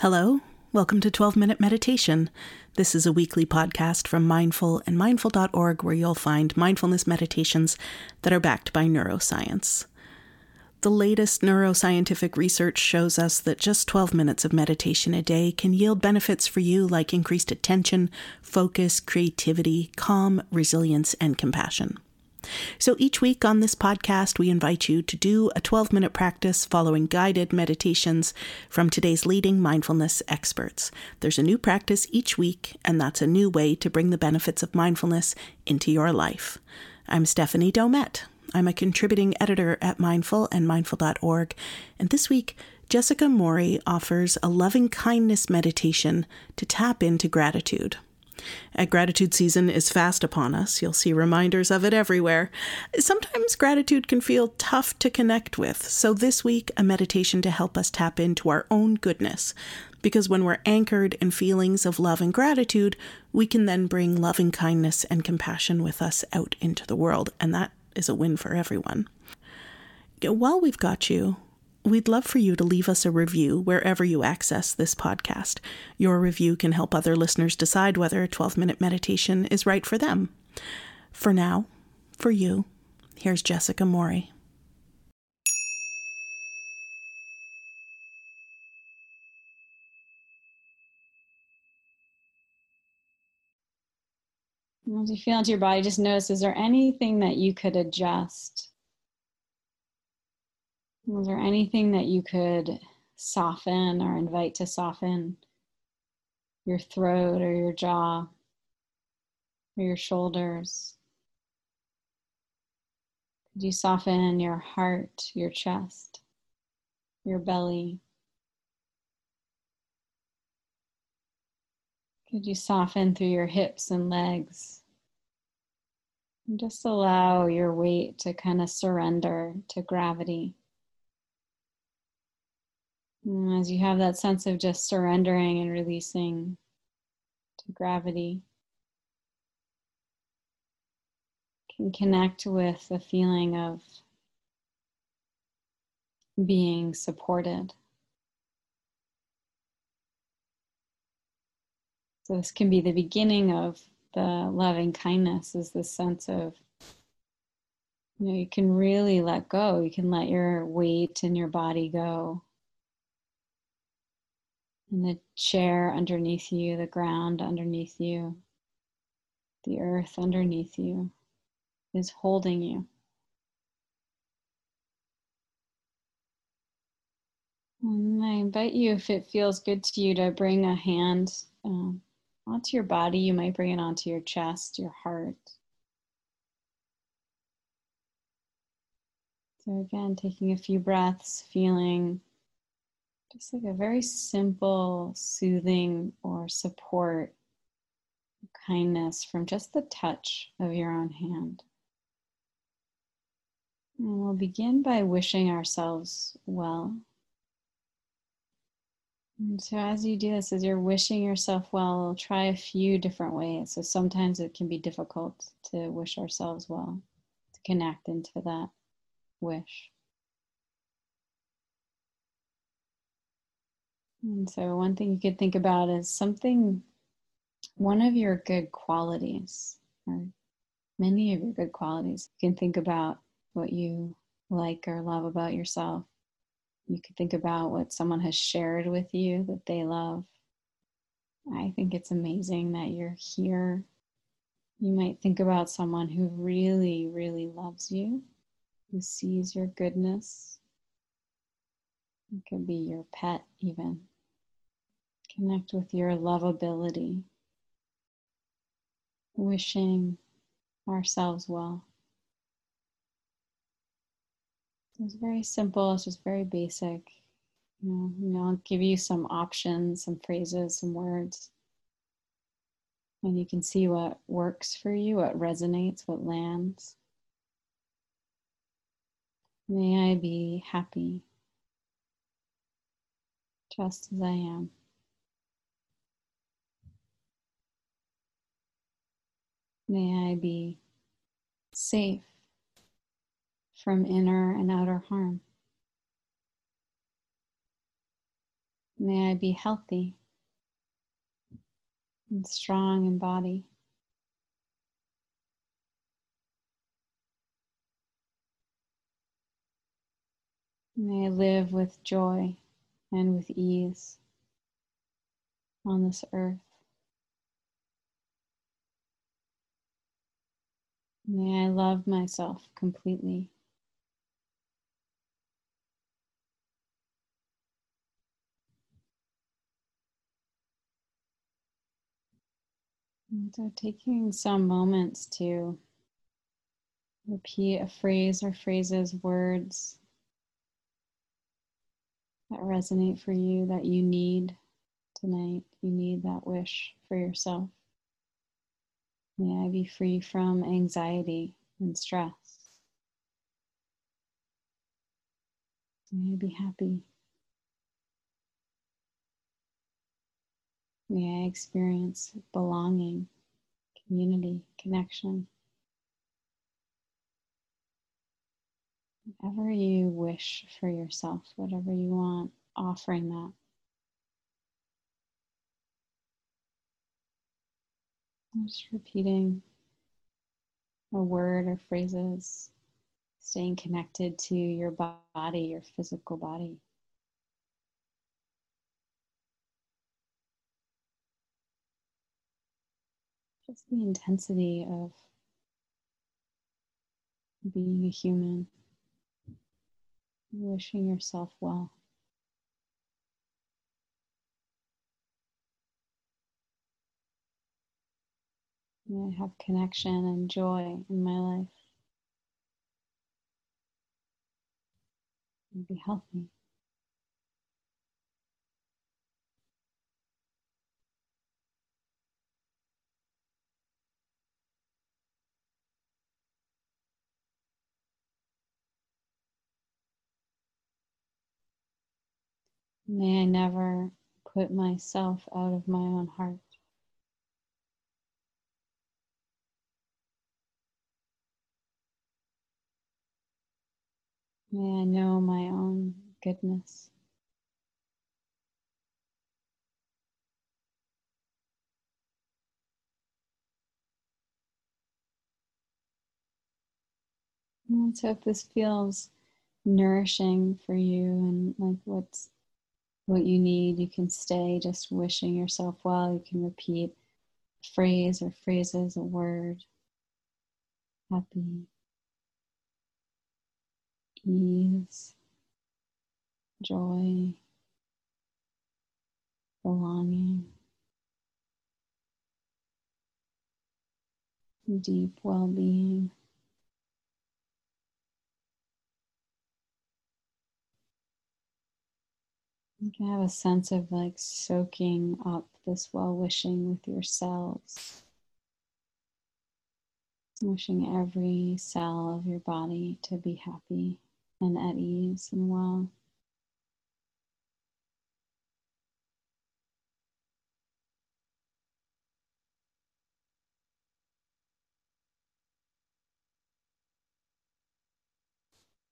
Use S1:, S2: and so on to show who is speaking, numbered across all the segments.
S1: Hello, welcome to 12 Minute Meditation. This is a weekly podcast from Mindful and Mindful.org where you'll find mindfulness meditations that are backed by neuroscience. The latest neuroscientific research shows us that just 12 minutes of meditation a day can yield benefits for you like increased attention, focus, creativity, calm, resilience, and compassion. So each week on this podcast, we invite you to do a 12 minute practice following guided meditations from today's leading mindfulness experts. There's a new practice each week, and that's a new way to bring the benefits of mindfulness into your life. I'm Stephanie Domet. I'm a contributing editor at Mindful and Mindful.org, and this week, Jessica Morey offers a loving kindness meditation to tap into gratitude. A gratitude season is fast upon us. You'll see reminders of it everywhere. Sometimes gratitude can feel tough to connect with, so this week, a meditation to help us tap into our own goodness. Because when we're anchored in feelings of love and gratitude, we can then bring loving kindness and compassion with us out into the world, and that is a win for everyone. While we've got you, We'd love for you to leave us a review wherever you access this podcast. Your review can help other listeners decide whether a 12 minute meditation is right for them. For now, for you, here's Jessica Morey.
S2: As you feel into your body, just notice is there anything that you could adjust? Was there anything that you could soften or invite to soften your throat or your jaw or your shoulders? Could you soften your heart, your chest, your belly? Could you soften through your hips and legs? And just allow your weight to kind of surrender to gravity. And as you have that sense of just surrendering and releasing to gravity, can connect with the feeling of being supported. So, this can be the beginning of the loving kindness, is this sense of you know, you can really let go. You can let your weight and your body go and the chair underneath you, the ground underneath you, the earth underneath you is holding you. And I invite you, if it feels good to you, to bring a hand um, onto your body. You might bring it onto your chest, your heart. So, again, taking a few breaths, feeling just like a very simple, soothing, or support kindness from just the touch of your own hand. And we'll begin by wishing ourselves well. And so, as you do this, as you're wishing yourself well, try a few different ways. So, sometimes it can be difficult to wish ourselves well, to connect into that wish. And so, one thing you could think about is something, one of your good qualities, or many of your good qualities. You can think about what you like or love about yourself. You could think about what someone has shared with you that they love. I think it's amazing that you're here. You might think about someone who really, really loves you, who sees your goodness. It could be your pet, even. Connect with your lovability, wishing ourselves well. It's very simple, it's just very basic. You know, I'll give you some options, some phrases, some words. And you can see what works for you, what resonates, what lands. May I be happy just as I am. May I be safe from inner and outer harm. May I be healthy and strong in body. May I live with joy and with ease on this earth. May I love myself completely. And so, taking some moments to repeat a phrase or phrases, words that resonate for you that you need tonight. You need that wish for yourself. May I be free from anxiety and stress. May I be happy. May I experience belonging, community, connection. Whatever you wish for yourself, whatever you want, offering that. Just repeating a word or phrases, staying connected to your body, your physical body. just the intensity of being a human, wishing yourself well. May I have connection and joy in my life. And be healthy. May I never put myself out of my own heart. May I know my own goodness. And so if this feels nourishing for you and like what's what you need, you can stay just wishing yourself well. You can repeat a phrase or phrases, a word. Happy, ease, joy, belonging, deep well being. You can have a sense of like soaking up this well wishing with yourselves. Wishing every cell of your body to be happy and at ease and well.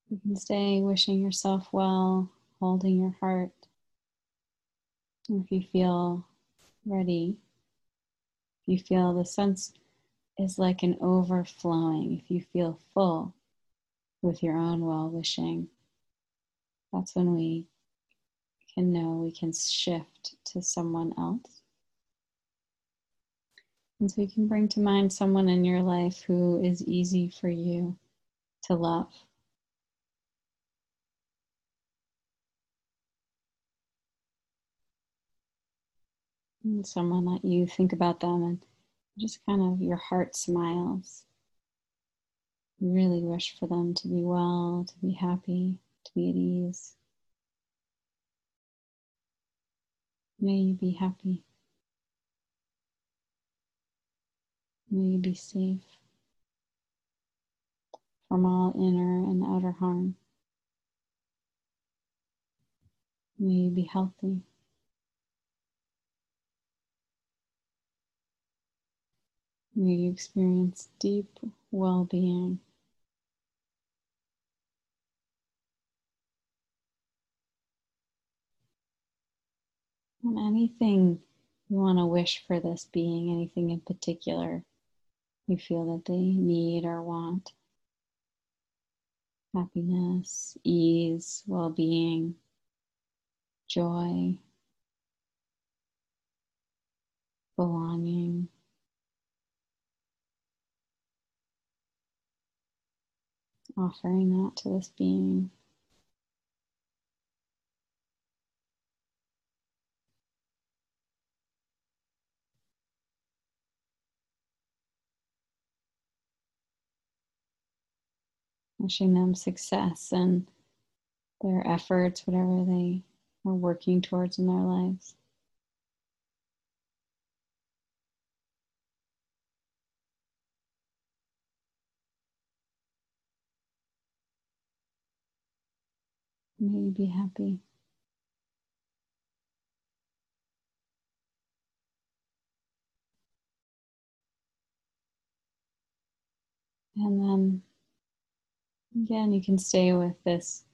S2: You can stay wishing yourself well, holding your heart. If you feel ready, if you feel the sense is like an overflowing, if you feel full with your own well wishing, that's when we can know we can shift to someone else. And so you can bring to mind someone in your life who is easy for you to love. And someone that you think about them and just kind of your heart smiles. Really wish for them to be well, to be happy, to be at ease. May you be happy. May you be safe from all inner and outer harm. May you be healthy. May you experience deep well being. And anything you want to wish for this being, anything in particular you feel that they need or want. Happiness, ease, well being, joy, belonging. Offering that to this being. Wishing them success and their efforts, whatever they are working towards in their lives. May you be happy. And then Again, you can stay with this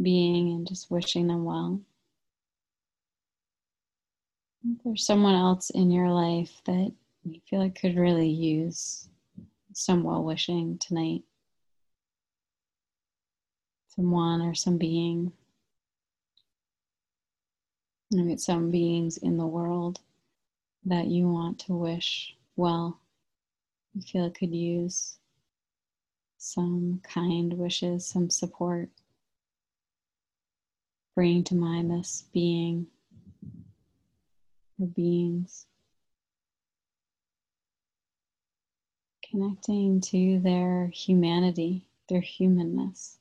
S2: being and just wishing them well. If there's someone else in your life that you feel like could really use some well wishing tonight, someone or some being, maybe some beings in the world that you want to wish well, you feel could use some kind wishes, some support. Bringing to mind this being or beings. Connecting to their humanity, their humanness,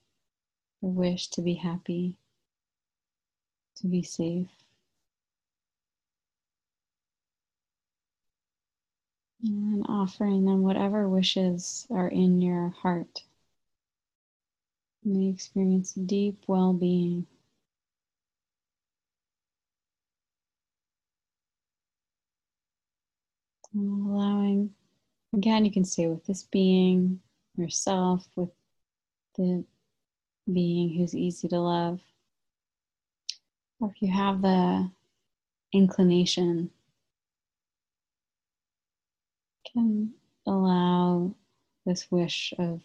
S2: the wish to be happy, to be safe. And offering them whatever wishes are in your heart. May experience deep well being. Allowing, again, you can stay with this being, yourself, with the being who's easy to love. Or if you have the inclination can allow this wish of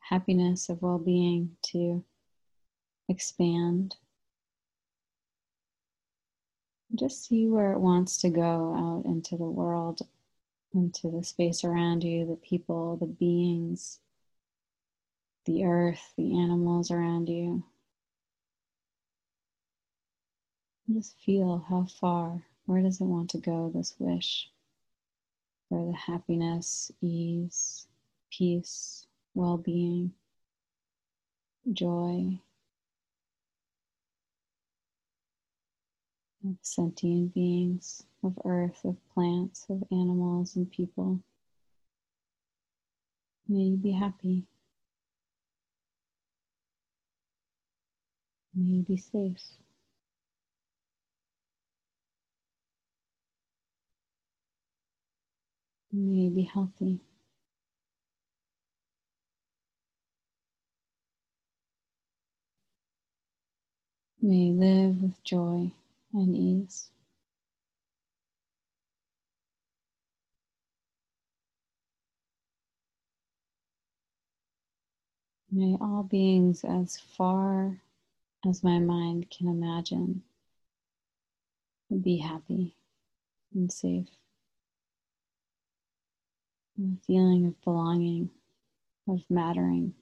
S2: happiness, of well being to expand. Just see where it wants to go out into the world, into the space around you, the people, the beings, the earth, the animals around you. Just feel how far, where does it want to go, this wish? For the happiness, ease, peace, well being, joy of sentient beings, of earth, of plants, of animals, and people. May you be happy. May you be safe. May be healthy. May live with joy and ease. May all beings, as far as my mind can imagine, be happy and safe a feeling of belonging, of mattering,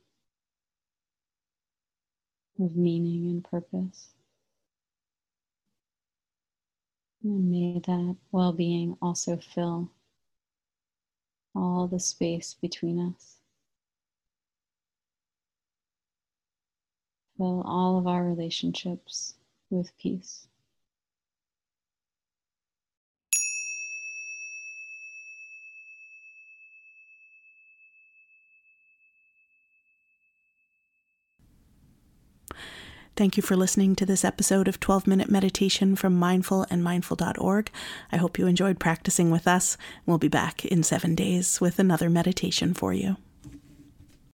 S2: of meaning and purpose. And may that well being also fill all the space between us. Fill all of our relationships with peace.
S1: Thank you for listening to this episode of 12 Minute Meditation from Mindful and Mindful.org. I hope you enjoyed practicing with us. We'll be back in seven days with another meditation for you.